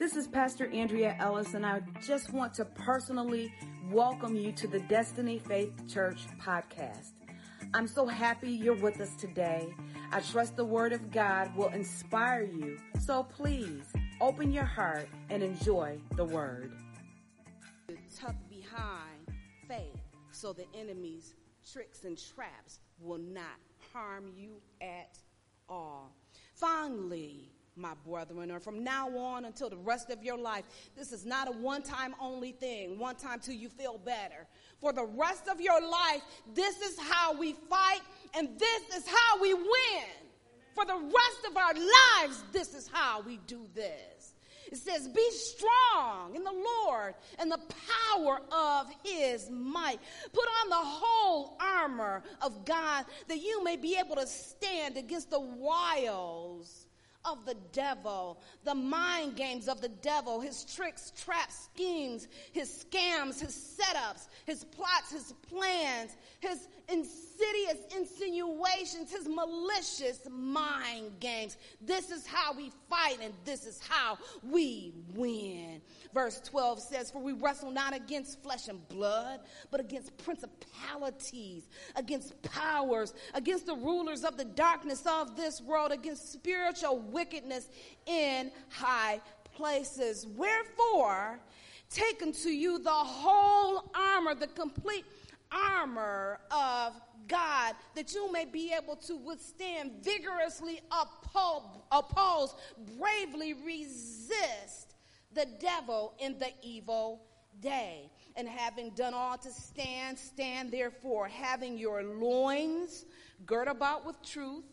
This is Pastor Andrea Ellis, and I just want to personally welcome you to the Destiny Faith Church podcast. I'm so happy you're with us today. I trust the Word of God will inspire you. So please open your heart and enjoy the Word. Tuck behind faith so the enemy's tricks and traps will not harm you at all. Finally, my brethren, or from now on until the rest of your life, this is not a one time only thing, one time till you feel better. For the rest of your life, this is how we fight and this is how we win. For the rest of our lives, this is how we do this. It says, Be strong in the Lord and the power of his might. Put on the whole armor of God that you may be able to stand against the wiles of the devil, the mind games of the devil, his tricks, traps, schemes, his scams, his setups, his plots, his plans, his insidious insinuations, his malicious mind games. This is how we fight and this is how we win. Verse 12 says, For we wrestle not against flesh and blood, but against principalities, against powers, against the rulers of the darkness of this world, against spiritual wickedness in high places. Wherefore, take unto you the whole armor, the complete armor of God, that you may be able to withstand, vigorously oppose, bravely resist the devil in the evil day. And having done all to stand, stand therefore, having your loins girt about with truth,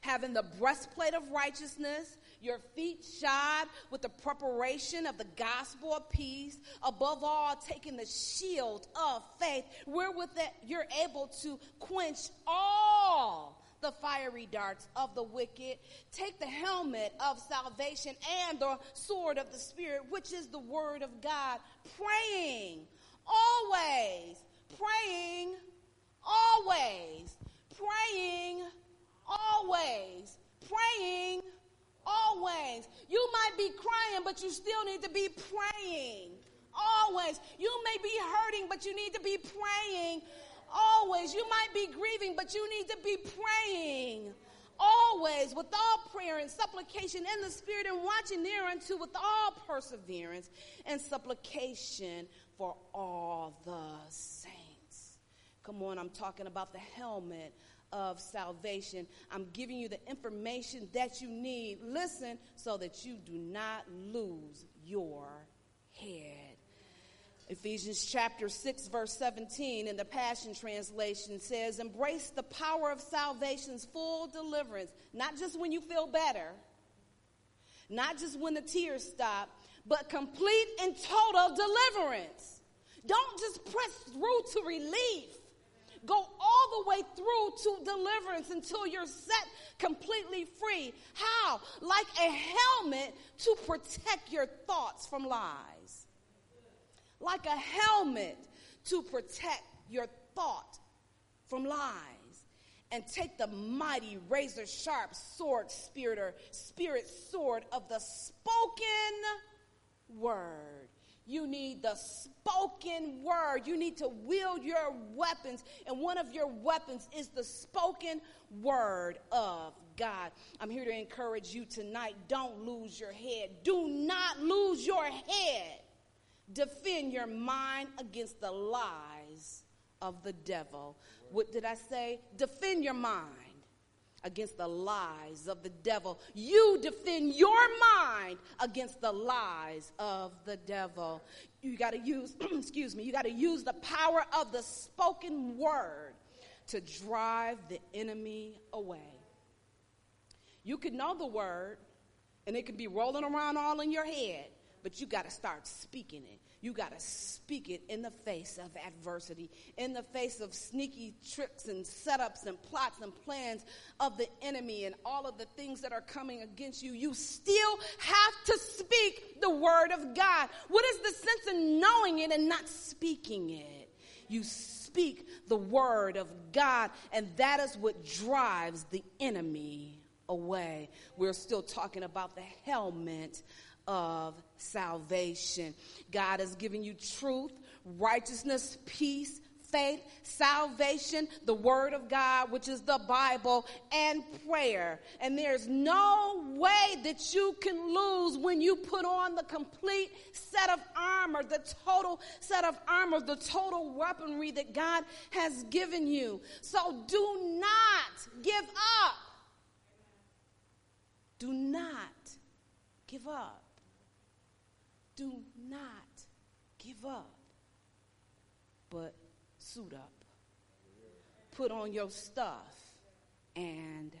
having the breastplate of righteousness, your feet shod with the preparation of the gospel of peace, above all, taking the shield of faith, wherewith you're able to quench all the fiery darts of the wicked. Take the helmet of salvation and the sword of the Spirit, which is the word of God, praying always, praying always, praying always, praying always. You might be crying, but you still need to be praying. Always. You may be hurting, but you need to be praying. Always. You might be grieving, but you need to be praying. Always, with all prayer and supplication in the Spirit, and watching thereunto with all perseverance and supplication for all the saints. Come on, I'm talking about the helmet of salvation. I'm giving you the information that you need. Listen so that you do not lose your head. Ephesians chapter 6, verse 17 in the Passion Translation says, Embrace the power of salvation's full deliverance, not just when you feel better, not just when the tears stop, but complete and total deliverance. Don't just press through to relief go all the way through to deliverance until you're set completely free. How? Like a helmet to protect your thoughts from lies. Like a helmet to protect your thought from lies. And take the mighty razor sharp sword, spirit or spirit sword of the spoken word you need the spoken word. You need to wield your weapons. And one of your weapons is the spoken word of God. I'm here to encourage you tonight. Don't lose your head. Do not lose your head. Defend your mind against the lies of the devil. What did I say? Defend your mind against the lies of the devil. You defend your mind against the lies of the devil. You got to use, excuse me, you got to use the power of the spoken word to drive the enemy away. You could know the word and it could be rolling around all in your head, but you got to start speaking it. You got to speak it in the face of adversity, in the face of sneaky tricks and setups and plots and plans of the enemy and all of the things that are coming against you. You still have to speak the word of God. What is the sense in knowing it and not speaking it? You speak the word of God, and that is what drives the enemy away. We're still talking about the helmet of salvation. God has given you truth, righteousness, peace, faith, salvation, the Word of God, which is the Bible, and prayer. And there's no way that you can lose when you put on the complete set of armor, the total set of armor, the total weaponry that God has given you. So do not give up. Do not give up. Do not give up. But suit up, put on your stuff, and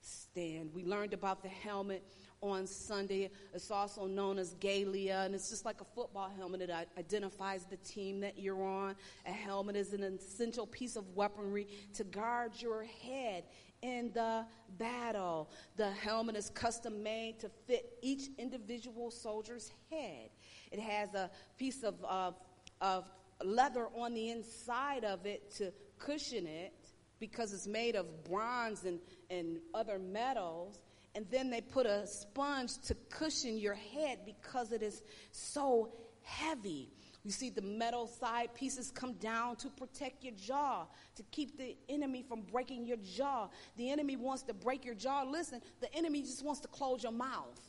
stand. We learned about the helmet on Sunday. It's also known as Galea, and it's just like a football helmet. It identifies the team that you're on. A helmet is an essential piece of weaponry to guard your head in the battle. The helmet is custom made to fit each individual soldier's head. It has a piece of, of, of leather on the inside of it to cushion it because it's made of bronze and, and other metals. And then they put a sponge to cushion your head because it is so heavy. You see, the metal side pieces come down to protect your jaw, to keep the enemy from breaking your jaw. The enemy wants to break your jaw. Listen, the enemy just wants to close your mouth.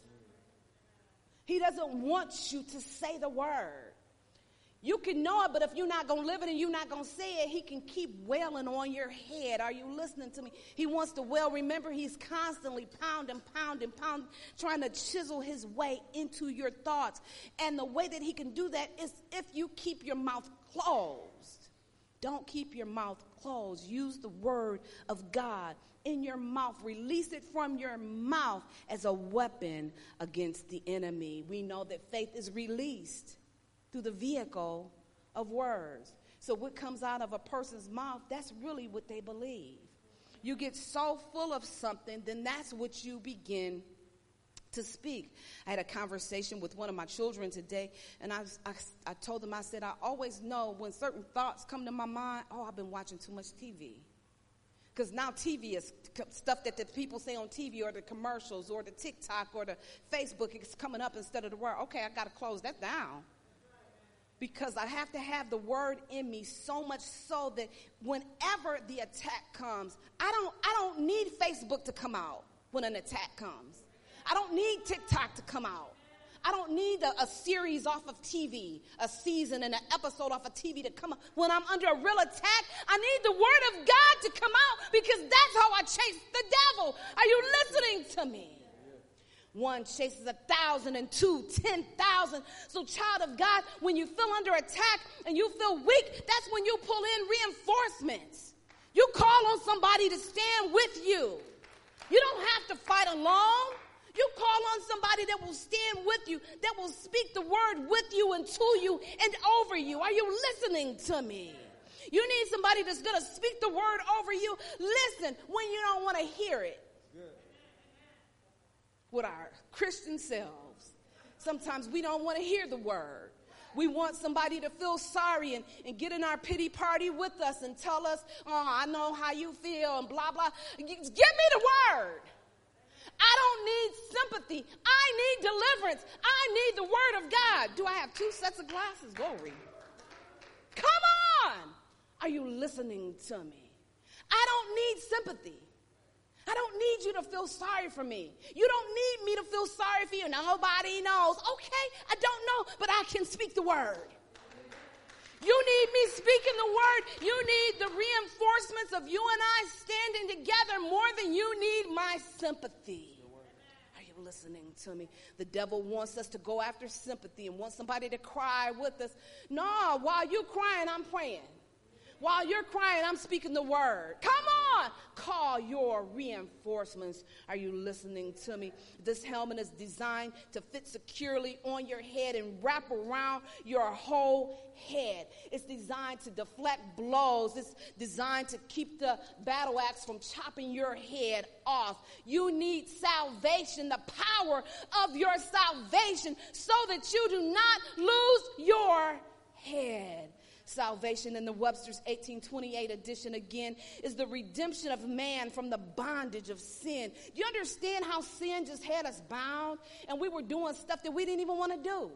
He doesn't want you to say the word. You can know it, but if you're not going to live it and you're not going to say it, he can keep wailing on your head. Are you listening to me? He wants to well. Remember, he's constantly pounding, pounding, pounding, trying to chisel his way into your thoughts. And the way that he can do that is if you keep your mouth closed. Don't keep your mouth closed. Use the word of God in your mouth. Release it from your mouth as a weapon against the enemy. We know that faith is released through the vehicle of words. So, what comes out of a person's mouth, that's really what they believe. You get so full of something, then that's what you begin to speak. I had a conversation with one of my children today, and I, I, I told them, I said, I always know when certain thoughts come to my mind, oh, I've been watching too much TV. Because now TV is stuff that the people say on TV or the commercials or the TikTok or the Facebook is coming up instead of the word. Okay, I got to close that down because I have to have the word in me so much so that whenever the attack comes, I don't I don't need Facebook to come out when an attack comes. I don't need TikTok to come out. I don't need a, a, series off of TV, a season and an episode off of TV to come out. When I'm under a real attack, I need the word of God to come out because that's how I chase the devil. Are you listening to me? One chases a thousand and two, ten thousand. So, child of God, when you feel under attack and you feel weak, that's when you pull in reinforcements. You call on somebody to stand with you. You don't have to fight alone. You call on somebody that will stand with you, that will speak the word with you and to you and over you. Are you listening to me? You need somebody that's going to speak the word over you. Listen when you don't want to hear it with our Christian selves. Sometimes we don't want to hear the word. We want somebody to feel sorry and, and get in our pity party with us and tell us, oh, I know how you feel and blah, blah. Give me the word. I don't need sympathy. I need deliverance. I need the word of God. Do I have two sets of glasses? Glory. Come on. Are you listening to me? I don't need sympathy. I don't need you to feel sorry for me. You don't need me to feel sorry for you. Nobody knows. Okay, I don't know, but I can speak the word. You need me speaking the word. You need the reinforcements of you and I standing together more than you need my sympathy. Are you listening to me? The devil wants us to go after sympathy and wants somebody to cry with us. No, while you're crying, I'm praying. While you're crying, I'm speaking the word. Come on, call your reinforcements. Are you listening to me? This helmet is designed to fit securely on your head and wrap around your whole head. It's designed to deflect blows. It's designed to keep the battle axe from chopping your head off. You need salvation, the power of your salvation, so that you do not lose your head. Salvation in the Webster's 1828 edition again is the redemption of man from the bondage of sin. Do you understand how sin just had us bound and we were doing stuff that we didn't even want to do?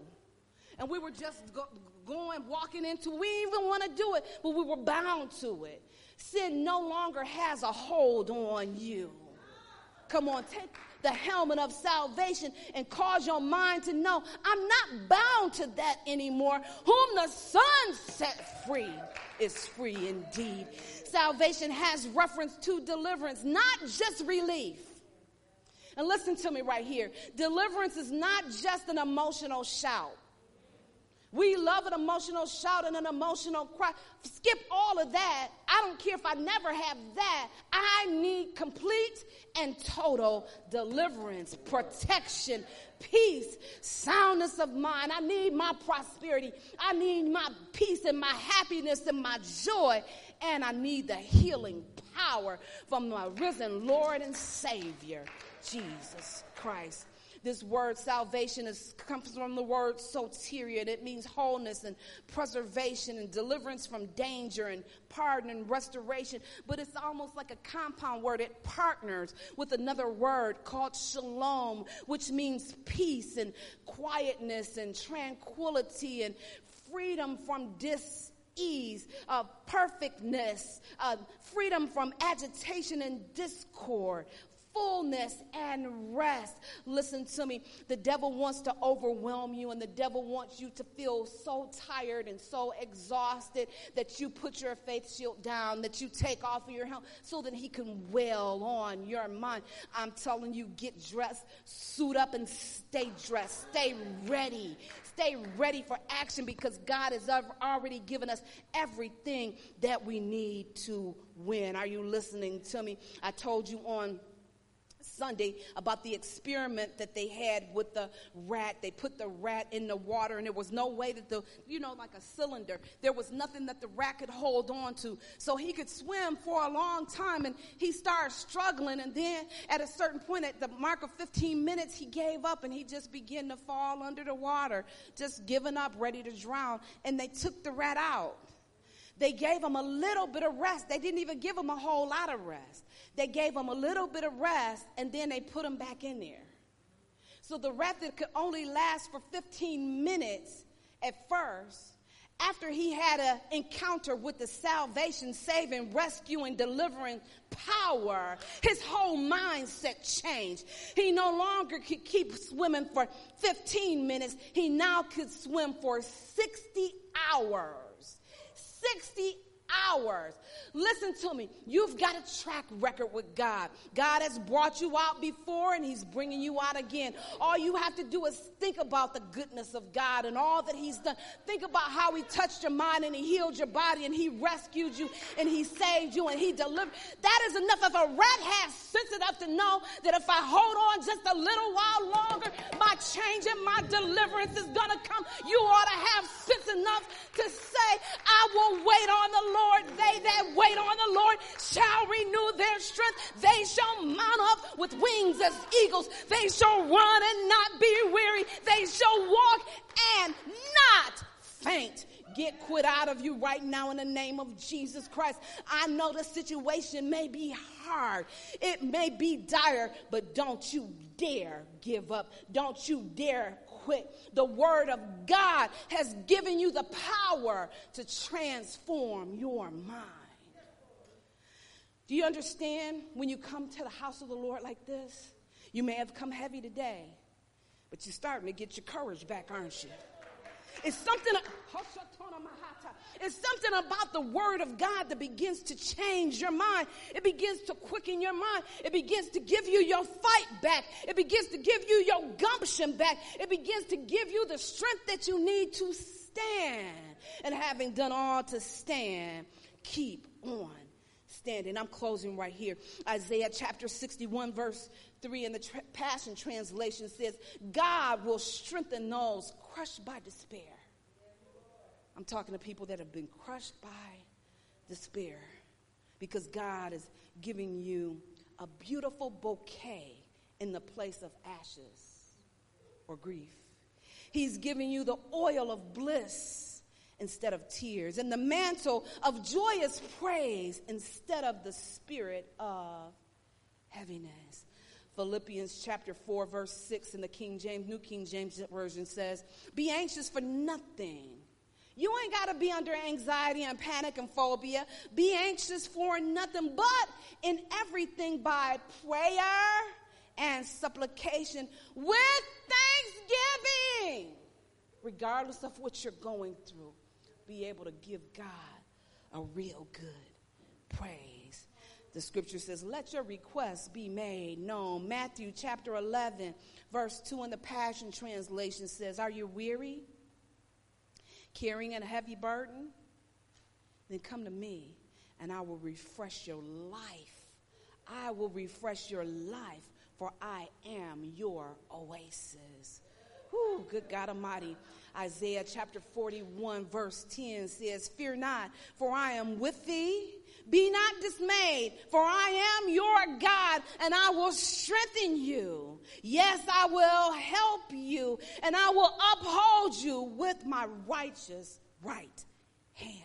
And we were just go, going, walking into, we didn't even want to do it, but we were bound to it. Sin no longer has a hold on you. Come on, take the helmet of salvation and cause your mind to know I'm not bound to that anymore. Whom the Son set free is free indeed. Salvation has reference to deliverance, not just relief. And listen to me right here. Deliverance is not just an emotional shout. We love an emotional shout and an emotional cry. Skip all of that. I don't care if I never have that. I need complete and total deliverance, protection, peace, soundness of mind. I need my prosperity. I need my peace and my happiness and my joy. And I need the healing power from my risen Lord and Savior, Jesus Christ. This word salvation is, comes from the word soteria, and it means wholeness and preservation and deliverance from danger and pardon and restoration. But it's almost like a compound word. It partners with another word called shalom, which means peace and quietness and tranquility and freedom from dis ease, uh, perfectness, uh, freedom from agitation and discord, and rest. Listen to me. The devil wants to overwhelm you, and the devil wants you to feel so tired and so exhausted that you put your faith shield down, that you take off of your helmet so that he can wail on your mind. I'm telling you, get dressed, suit up, and stay dressed. Stay ready. Stay ready for action because God has already given us everything that we need to win. Are you listening to me? I told you on Sunday about the experiment that they had with the rat. They put the rat in the water, and there was no way that the, you know, like a cylinder, there was nothing that the rat could hold on to. So he could swim for a long time, and he started struggling. And then at a certain point, at the mark of 15 minutes, he gave up and he just began to fall under the water, just giving up, ready to drown. And they took the rat out. They gave him a little bit of rest. They didn't even give him a whole lot of rest. They gave him a little bit of rest and then they put him back in there. So the rat that could only last for 15 minutes at first, after he had an encounter with the salvation, saving, rescuing, delivering power, his whole mindset changed. He no longer could keep swimming for 15 minutes. He now could swim for 60 hours. 60 hours. Listen to me. You've got a track record with God. God has brought you out before and He's bringing you out again. All you have to do is think about the goodness of God and all that He's done. Think about how He touched your mind and He healed your body and He rescued you and He saved you and He delivered. That is enough. If a rat has sense enough to know that if I hold on just a little while longer, my change and my deliverance is going to come, you ought to have sense enough to say, I will wait on the Lord. They that wait wait on the Lord shall renew their strength. They shall mount up with wings as eagles. They shall run and not be weary. They shall walk and not faint get quit out of you right now in the name of Jesus Christ. I know the situation may be hard, it may be dire, but don't you dare give up. Don't you dare quit. The Word of God has given you the power to transform your mind. Do you understand when you come to the house of the Lord like this? You may have come heavy today, but you're starting to get your courage back, aren't you? It's something, it's something about the word of God that begins to change your mind. It begins to quicken your mind. It begins to give you your fight back. It begins to give you your gumption back. It begins to give you the strength that you need to stand. And having done all to stand, keep on standing. I'm closing right here. Isaiah chapter 61, verse 3 in the tra- Passion Translation says, God will strengthen those crushed by despair. I'm talking to people that have been crushed by despair because God is giving you a beautiful bouquet in the place of ashes or grief. He's giving you the oil of bliss instead of tears, and the mantle of joyous praise instead of the spirit of heaviness. Philippians chapter 4, verse 6 in the King James, New King James Version says, Be anxious for nothing. You ain't got to be under anxiety and panic and phobia. Be anxious for nothing, but in everything by prayer and supplication with thanksgiving, regardless of what you're going through, be able to give God a real good praise the scripture says, Let your requests be made known. Matthew chapter 11, verse 2 in the Passion Translation says, Are you weary, carrying a heavy burden? Then come to me, and I will refresh your life. I will refresh your life, for I am your oasis. Whew, good God Almighty. Isaiah chapter 41, verse 10 says, Fear not, for I am with thee be not dismayed, for I am your God and I will strengthen you. Yes, I will help you and I will uphold you with my righteous right hand.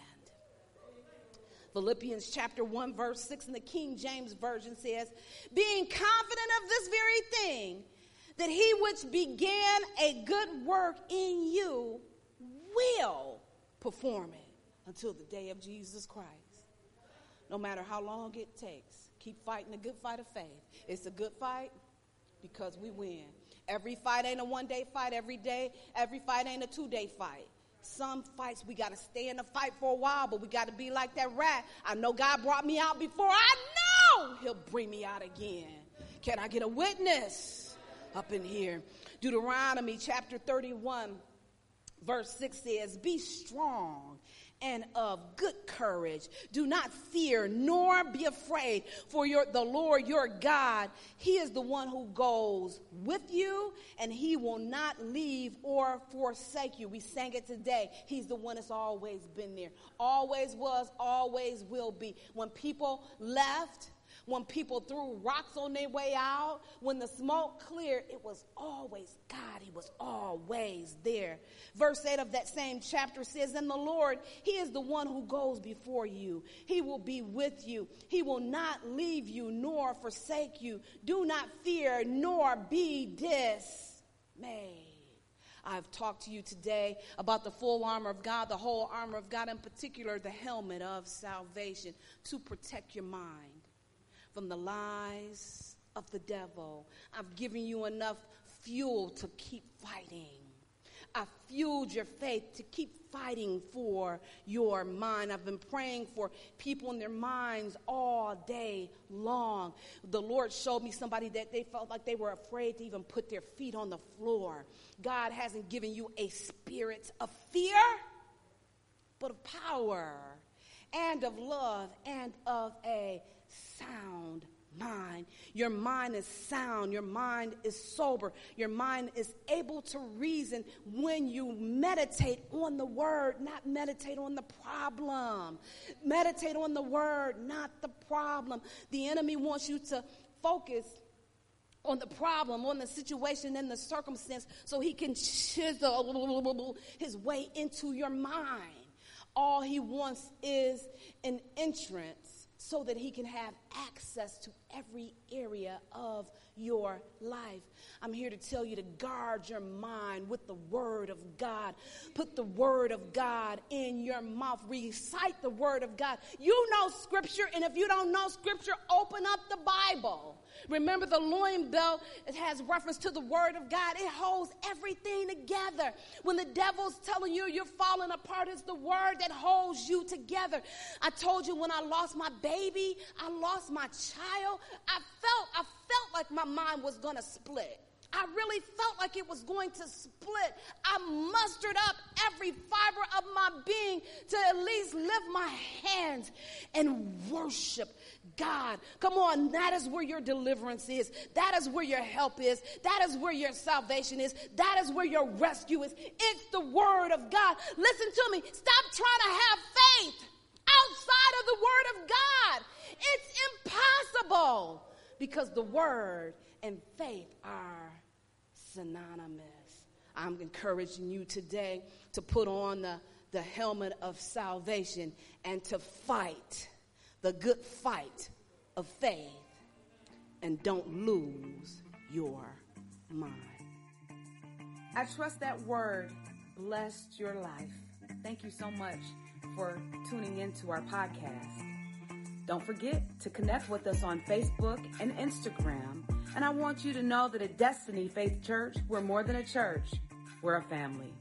Philippians chapter 1, verse 6 in the King James Version says, Being confident of this very thing, that he which began a good work in you will perform it until the day of Jesus Christ no matter how long it takes. Keep fighting the good fight of faith. It's a good fight because we win. Every fight ain't a one day fight every day, every fight ain't a two day fight. Some fights we got to stay in the fight for a while, but we got to be like that rat. I know God brought me out before. I know He'll bring me out again. Can I get a witness up in here? Deuteronomy chapter 31, verse 6 says, Be strong and of good courage. Do not fear nor be afraid, for your, the Lord your God, He is the one who goes with you, and He will not leave or forsake you. We sang it today. He's the one that's always been there, always was, always will be. When people left, when people threw rocks on their way out, when the smoke cleared, it was always God. He was always there. Verse 8 of that same chapter says, And the Lord, He is the one who goes before you. He will be with you. He will not leave you nor forsake you. Do not fear nor be dismayed. I've talked to you today about the full armor of God, the whole armor of God, in particular, the helmet of salvation to protect your mind from the lies of the devil. I've given you enough fuel to keep fighting. I've fueled your faith to keep fighting for your mind. I've been praying for people in their minds all day long. The Lord showed me somebody that they felt like they were afraid to even put their feet on the floor. God hasn't given you a spirit of fear, but of power and of love and of a sound mind. Your mind is sound. Your mind is sober. Your mind is able to reason when you meditate on the word, not meditate on the problem. Meditate on the word, not the problem. The enemy wants you to focus on the problem, on the situation and the circumstance so he can chisel his way into your mind. All he wants is an entrance so that he can have access to every area of your life. I'm here to tell you to guard your mind with the Word of God. Put the Word of God in your mouth. Recite the Word of God. You know Scripture, and if you don't know Scripture, open up the Bible. Remember, the loin belt it has reference to the Word of God. It holds everything together. When the devil's telling you you're falling apart, it's the Word that holds you together. I told you when I lost my baby, I lost my child. I felt, I felt like my mind was to split. I really felt like it was going to split. I mustered up every fiber of my being to at least lift my hands and worship God. Come on, that is where your deliverance is. That is where your help is. That is where your salvation is. That is where your rescue is. It's the Word of God. Listen to me. Stop trying to have faith outside of the Word of God. It's impossible because the Word and faith are synonymous. I'm encouraging you today to put on the the helmet of salvation and to fight the good fight of faith and don't lose your mind. I trust that word blessed your life. Thank you so much for tuning into our podcast. Don't forget to connect with us on Facebook and Instagram. And I want you to know that at Destiny Faith Church, we're more than a church, we're a family.